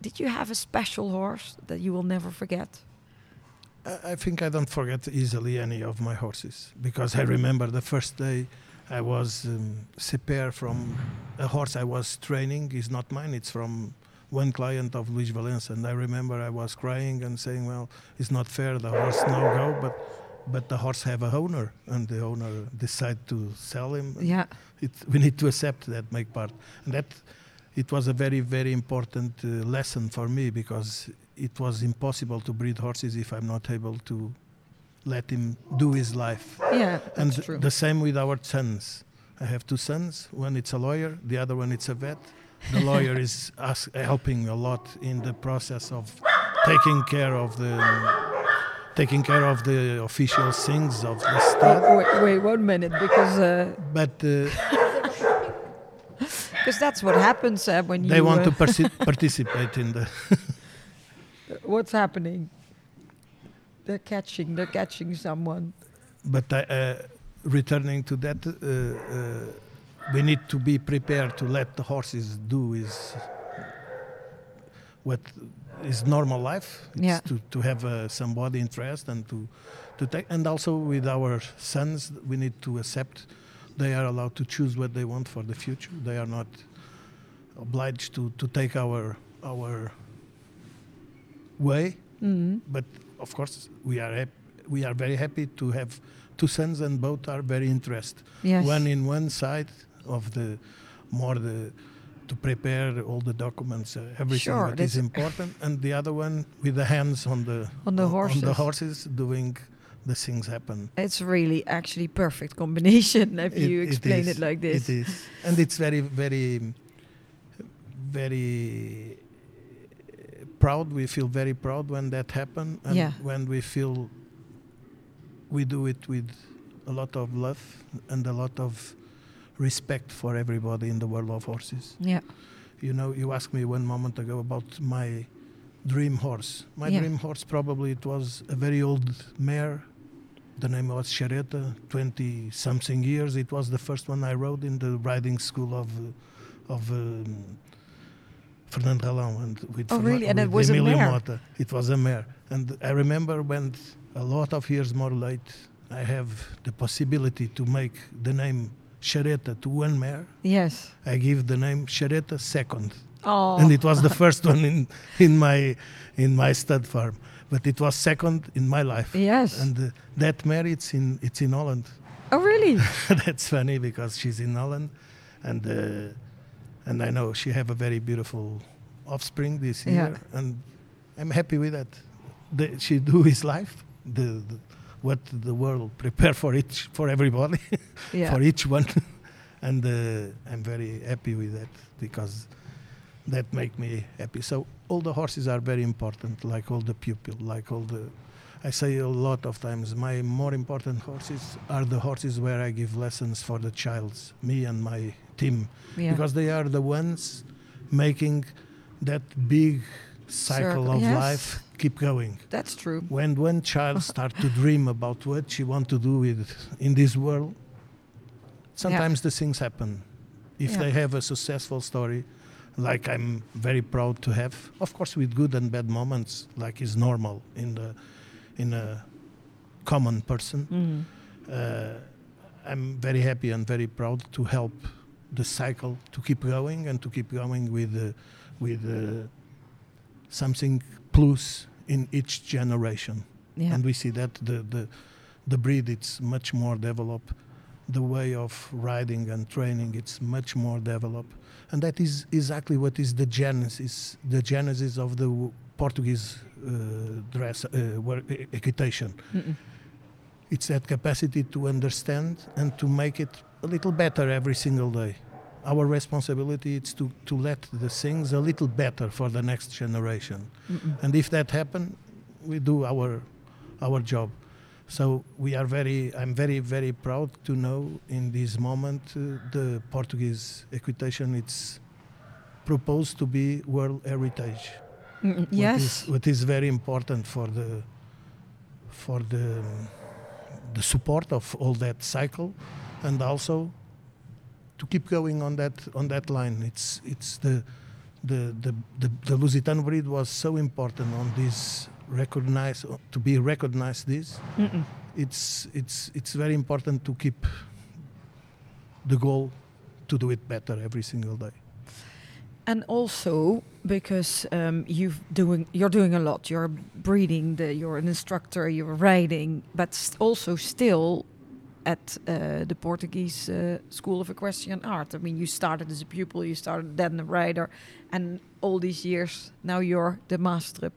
Did you have a special horse that you will never forget? I I think I don't forget easily any of my horses because I remember the first day I was um, separated from a horse I was training. It's not mine. It's from one client of Luis Valença, and I remember I was crying and saying, "Well, it's not fair. The horse now go, but but the horse have a owner, and the owner decide to sell him. Yeah. It, we need to accept that, make part, and that it was a very very important uh, lesson for me because it was impossible to breed horses if I'm not able to let him do his life. Yeah, and the same with our sons. I have two sons. One it's a lawyer, the other one it's a vet. The lawyer is us helping a lot in the process of taking care of the taking care of the official things of the state. Oh, wait, wait one minute, because uh, But uh, because that's what happens uh, when they you. They want uh, to participate in the. What's happening? They're catching. They're catching someone. But I, uh, returning to that, uh, uh, we need to be prepared to let the horses do is what is normal life. It's Yeah. to, to have uh, somebody interest and to to take and also with our sons we need to accept they are allowed to choose what they want for the future. They are not obliged to, to take our our way Mm. but of course we are hap- we are very happy to have two sons and both are very interested Yes. one in one side of the more the to prepare all the documents uh, everything Sure, that is important and the other one with the hands on the On the on horses. the horses doing the things happen It's really actually perfect combination if It- you explain is, it like this. it is and it's very very very proud we feel very proud when that happen and Yeah. when we feel we do it with a lot of love and a lot of respect for everybody in the world of horses Yeah. you know you asked me one moment ago about my dream horse my Yeah. dream horse probably it was a very old mare the name was Chareta, 20 something years. It was the first one I rode in the riding school of of um, Fernando Ralão and with Oh, really? And it was a Emilio mare? Mota. It was a mare, and I remember when a lot of years more late, I have the possibility to make the name Chareta to one mare. Yes. I give the name Chareta second Oh. and it was the first one in in my in my stud farm but it was second in my life Yes. and uh, that mare it's in it's in holland oh, really? that's funny because she's in holland and uh, and i know she have a very beautiful offspring this Yeah. year and i'm happy with that the, she do his life the, the what the world prepare for each for everybody Yeah. for each one and uh, i'm very happy with that because that make me happy so all the horses are very important, like all the pupil, like all the. I say a lot of times, my more important horses are the horses where I give lessons for the childs, me and my team, Yeah. because they are the ones making that big cycle Circle, of yes. life keep going. That's true. When one child start to dream about what she want to do with in this world, sometimes the things happen. If Yeah. they have a successful story, like I'm very proud to have, of course with good and bad moments, like is normal in the in a common person. Mhm. Uh, I'm very happy and very proud to help the cycle to keep going and to keep going with uh, with uh, something plus in each generation Yeah. and we see that the, the the breed it's much more developed the way of riding and training it's much more developed and that is exactly what is the genesis the genesis of the portuguese uh, dress uh, work, equitation Mm-mm. it's that capacity to understand and to make it a little better every single day our responsibility is to, to let the things a little better for the next generation Mm-mm. and if that happen we do our our job so we are very i'm very very proud to know in this moment uh, the portuguese equitation it's proposed to be world heritage Mm-mm. Yes. is, what is very important for the for the the support of all that cycle and also to keep going on that on that line it's it's the the the the, the Lusitano breed was so important on this recognize to be recognized this Mm-mm. it's it's it's very important to keep the goal to do it better every single day And also because um, you've doing you're doing a lot. You're breeding. The, you're an instructor. You're riding, but st- also still at uh, the Portuguese uh, School of Equestrian Art. I mean, you started as a pupil. You started then a rider, and all these years now you're the master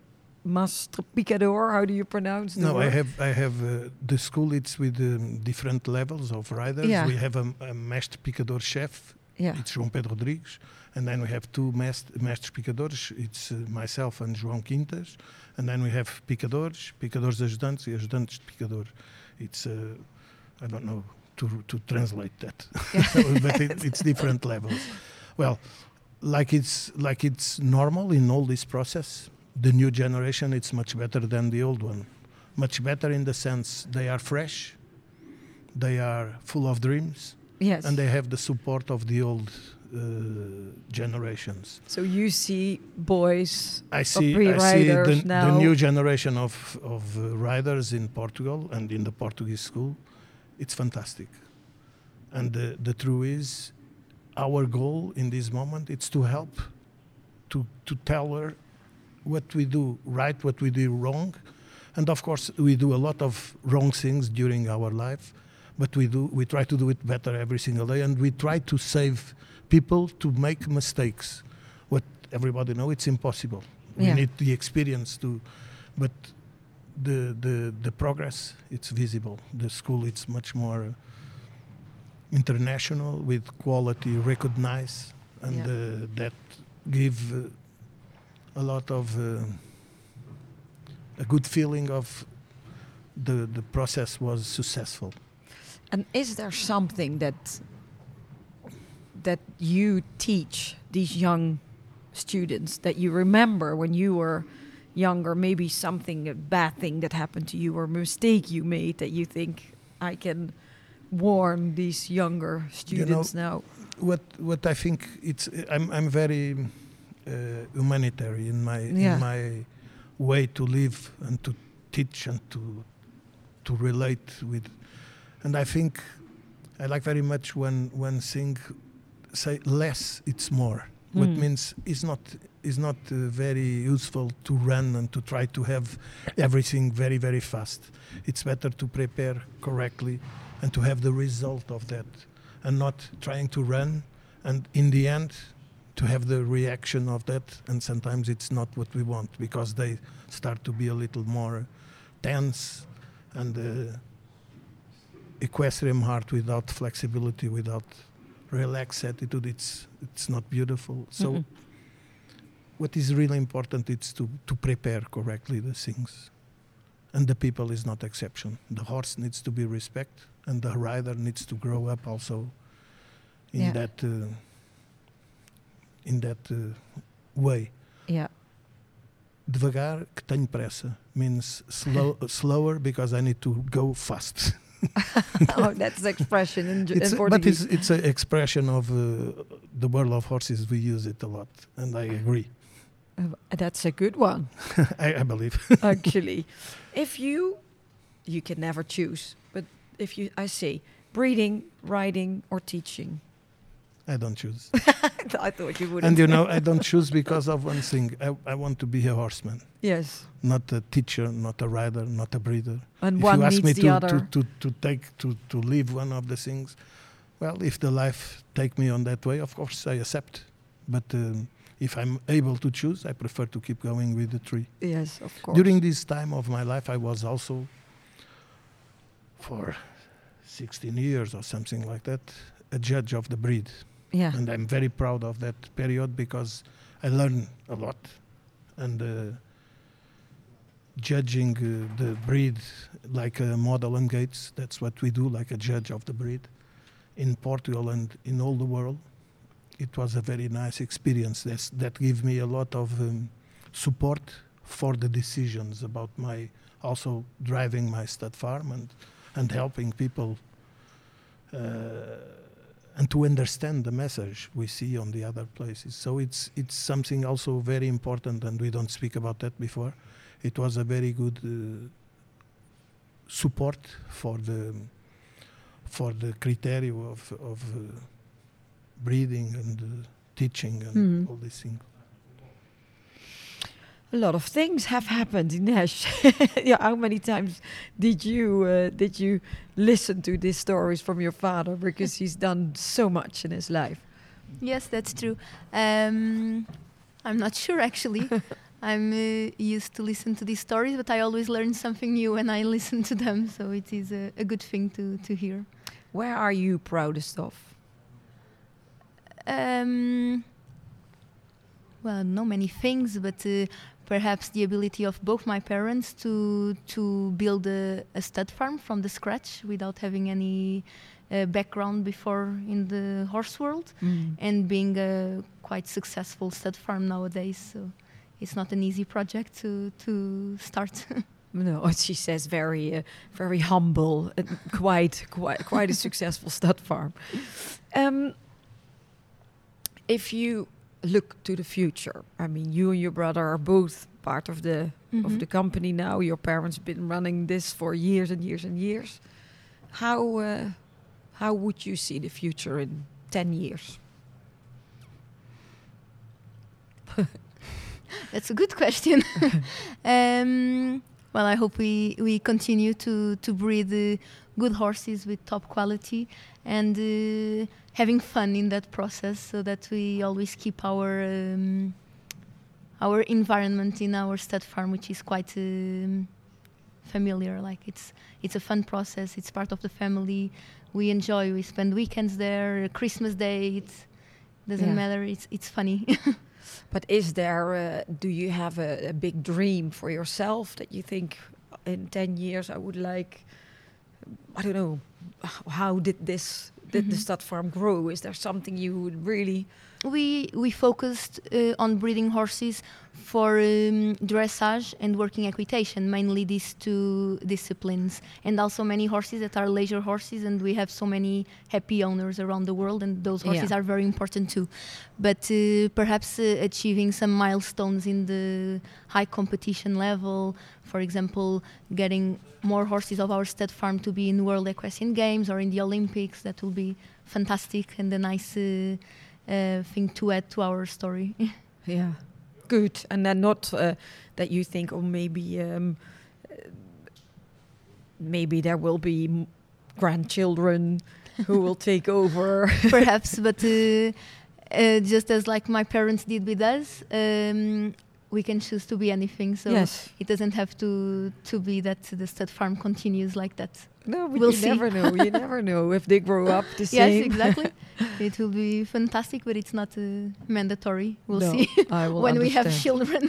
master picador. How do you pronounce? No, I have I have uh, the school. It's with um, different levels of riders. Yeah. We have a, a mestre picador chef. Yeah. It's João Pedro Rodrigues, and then we have two mest- mestres picadores. It's uh, myself and João Quintas, and then we have picadores, picadores ajudantes, e ajudantes de picador. It's uh, I don't know to to translate that, but it, it's different levels. Well, like it's like it's normal in all this process. The new generation it's much better than the old one, much better in the sense they are fresh, they are full of dreams, Yes. and they have the support of the old uh, generations. so you see boys. I see, I see the, now. the new generation of, of uh, riders in Portugal and in the Portuguese school. It's fantastic. And the, the truth is, our goal in this moment is to help, to, to tell her what we do right, what we do wrong. And of course, we do a lot of wrong things during our life, but we do we try to do it better every single day, and we try to save people to make mistakes. What everybody know, it's impossible. We need the experience to, but the the the progress it's visible. The school it's much more international with quality recognized, and Yeah. uh, that give uh, a lot of uh, a good feeling of the the process was successful. And is there something that that you teach these young students that you remember when you were younger? Maybe something a bad thing that happened to you or a mistake you made that you think I can warn these younger students now. What what I think it's I'm I'm very humanitarian in my Yeah. in my way to live and to teach and to to relate with, and I think I like very much when when thing say less it's more. What Mm. means is not is not uh, very useful to run and to try to have everything very very fast. It's better to prepare correctly and to have the result of that and not trying to run and in the end to have the reaction of that and sometimes it's not what we want because they start to be a little more tense and uh, equestrian heart without flexibility without relaxed attitude it's it's not beautiful so Mhm. what is really important is to, to prepare correctly the things. And the people is not exception. The horse needs to be respect, and the rider needs to grow up also in Yeah. that uh, in that uh, way. Yeah. Devagar que tenho pressa means slow, slower because I need to go fast. oh, that's the expression in, It's in a- but it's it's an expression of uh, the world of horses. We use it a lot, and I agree. Uh, that's a good one, I, I believe. actually. if you, you can never choose, but if you, I say, breeding, riding, or teaching. I don't choose, I thought you would. and you know I don't choose because of one thing. I, I want to be a horseman, Yes, not a teacher, not a rider, not a breeder. and if one you ask needs me the to, to, to, to take to, to leave one of the things, well, if the life take me on that way, of course I accept. But um, if I'm able to choose, I prefer to keep going with the tree. yes, of course. During this time of my life, I was also for 16 years or something like that a judge of the breed, yeah, and I'm very proud of that period because I learned a lot and. Uh, judging uh, the breed like a model and gates. That's what we do, like a judge of the breed in Portugal and in all the world. It was a very nice experience. That's, that gave me a lot of um, support for the decisions about my also driving my stud farm and and helping people uh, and to understand the message we see on the other places. So it's it's something also very important, and we don't speak about that before it was a very good uh, support for the for the criteria of of uh, breeding and uh, teaching and Mhm. all these things. A lot of things have happened in Nash. yeah, how many times did you uh, did you listen to these stories from your father? Because he's done so much in his life. Yes, that's true. Um, I'm not sure actually. I'm uh, used to listen to these stories, but I always learn something new when I listen to them. So it is a, a good thing to, to hear. Where are you proudest of? Um, well, not many things, but uh, perhaps the ability of both my parents to to build a, a stud farm from the scratch without having any uh, background before in the horse world, and being a quite successful stud farm nowadays. So it's not an easy project to to start. No, she says very, uh, very humble, and quite, quite, quite a successful stud farm. Um, if you look to the future, I mean, you and your brother are both part of the of Mhm. the company now. Your parents have been running this for years and years and years. How uh, how would you see the future in ten years? That's a good question. um, well, I hope we, we continue to, to breed uh, good horses with top quality and uh, having fun in that process so that we always keep our um, our environment in our stud farm, which is quite um, familiar. Like it's it's a fun process. It's part of the family. We enjoy. We spend weekends there. Christmas Day. It doesn't Yeah. matter. It's it's funny. But is there? Uh, do you have a, a big dream for yourself that you think in ten years I would like? I don't know. How did this did the Mhm. stud farm grow? Is there something you would really? We we focused uh, on breeding horses for um, dressage and working equitation, mainly these two disciplines, and also many horses that are leisure horses, and we have so many happy owners around the world, and those horses Yeah. are very important too. But uh, perhaps uh, achieving some milestones in the high competition level, for example, getting more horses of our stud farm to be in World Equestrian Games or in the Olympics, that will be fantastic and a nice. Uh, uh, thing to add to our story. Yeah, good. And then not uh, that you think, oh, maybe um, maybe there will be m- grandchildren who will take over. Perhaps, but uh, uh, just as like my parents did with us, um, we can choose to be anything. So yes. it doesn't have to to be that the stud farm continues like that. No, but We'll you see. never know. You never know if they grow up the Yes, same. Yes, exactly. it will be fantastic, but it's not uh, mandatory. We'll No, see I will when we have children.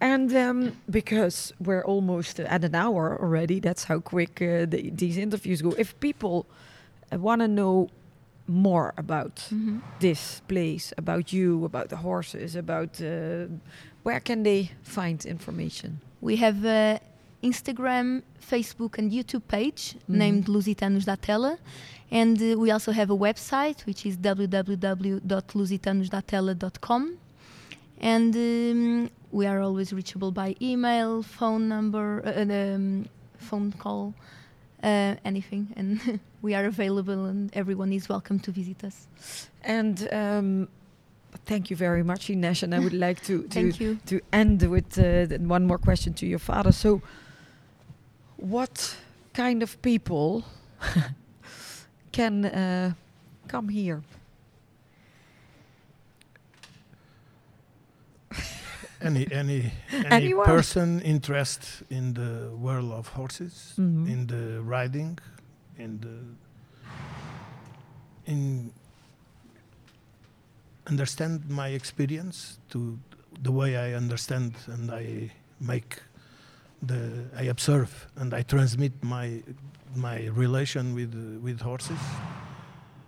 And um, because we're almost at an hour already, that's how quick uh, the, these interviews go. If people uh, want to know more about Mhm. this place, about you, about the horses, about uh, where can they find information? We have a Instagram, Facebook, and YouTube page Mhm. named Lusitanos d'Atela. And uh, we also have a website, which is www.lusitanosdatela.com. And um, we are always reachable by email, phone number, uh, um, phone call, uh, anything. And we are available, and everyone is welcome to visit us. And um, thank you very much, Ines. And I would like to to, Thank you. to end with uh, one more question to your father. So, what kind of people can uh, come here? any any any Anyone. person interested in the world of horses, Mhm. in the riding, the uh, in understand my experience to the way I understand and I make the I observe and I transmit my my relation with with horses.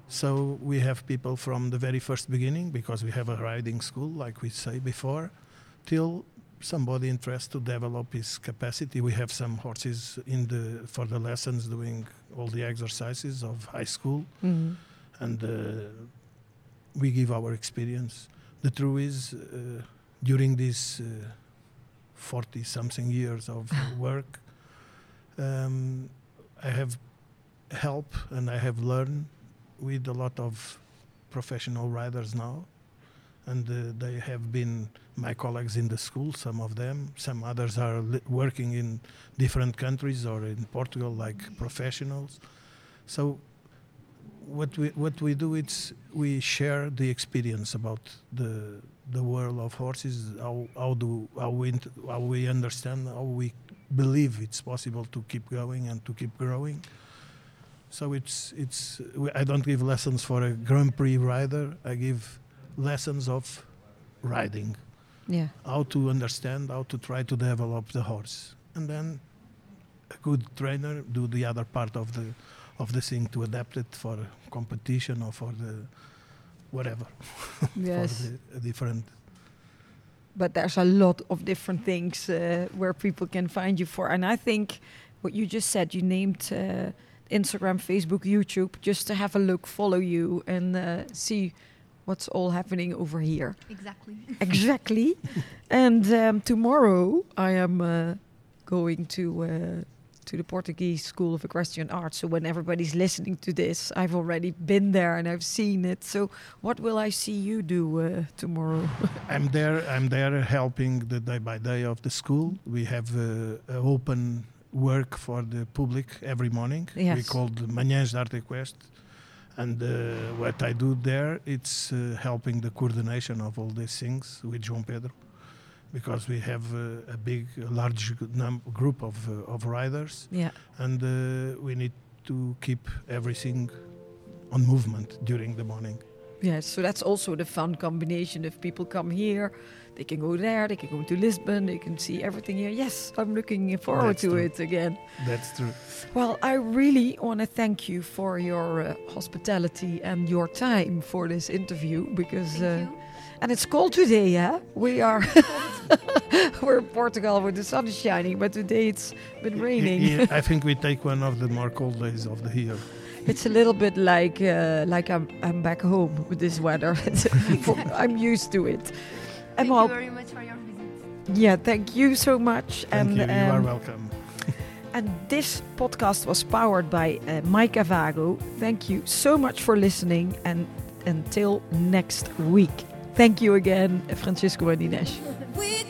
So we have people from the very first beginning because we have a riding school, like we say before, till somebody interested to develop his capacity. We have some horses in the for the lessons doing all the exercises of high school, Mhm. and uh, we give our experience. The truth is, uh, during these forty something years of work, um, I have help and I have learned with a lot of professional riders now, and uh, they have been my colleagues in the school. Some of them, some others are li- working in different countries or in Portugal, like professionals. So, what we what we do is we share the experience about the the world of horses. How how do how we how we understand how we believe it's possible to keep going and to keep growing. So it's it's I don't give lessons for a Grand Prix rider. I give lessons of riding, Yeah. how to understand, how to try to develop the horse, and then a good trainer do the other part of the of the thing to adapt it for competition or for the whatever Yes. for the different but there's a lot of different things uh, where people can find you for. And I think what you just said, you named uh, Instagram, Facebook, YouTube, just to have a look, follow you, and uh, see what's all happening over here. Exactly. exactly. and um, tomorrow I am uh, going to. Uh, to the Portuguese School of Equestrian Arts. So when everybody's listening to this, I've already been there and I've seen it. So what will I see you do uh, tomorrow? I'm there. I'm there helping the day by day of the school. We have uh, a open work for the public every morning. We call the Manhãs de Arte Equestre. And uh, what I do there, it's uh, helping the coordination of all these things with João Pedro, because we have uh, a big, a large num- group of uh, of riders, yeah. and uh, we need to keep everything on movement during the morning. Yes, so that's also the fun combination. If people come here, they can go there, they can go to Lisbon, they can see everything here. Yes, I'm looking forward That's to true. it again. That's true. Well, I really want to thank you for your uh, hospitality and your time for this interview because Thank uh, you. and it's cold today, yeah. We are we're in Portugal where the sun is shining, but today it's been raining. Yeah, I think we take one of the more cold days of the year. It's a little bit like uh, like I'm I'm back home with this weather. I'm used to it. Thank well, you very much for your visit. yeah, thank you so much. Thank and you. You are um, welcome. and this podcast was powered by uh, my Cavago. Thank you so much for listening, and until next week. Thank you again, Francisco and Inês. We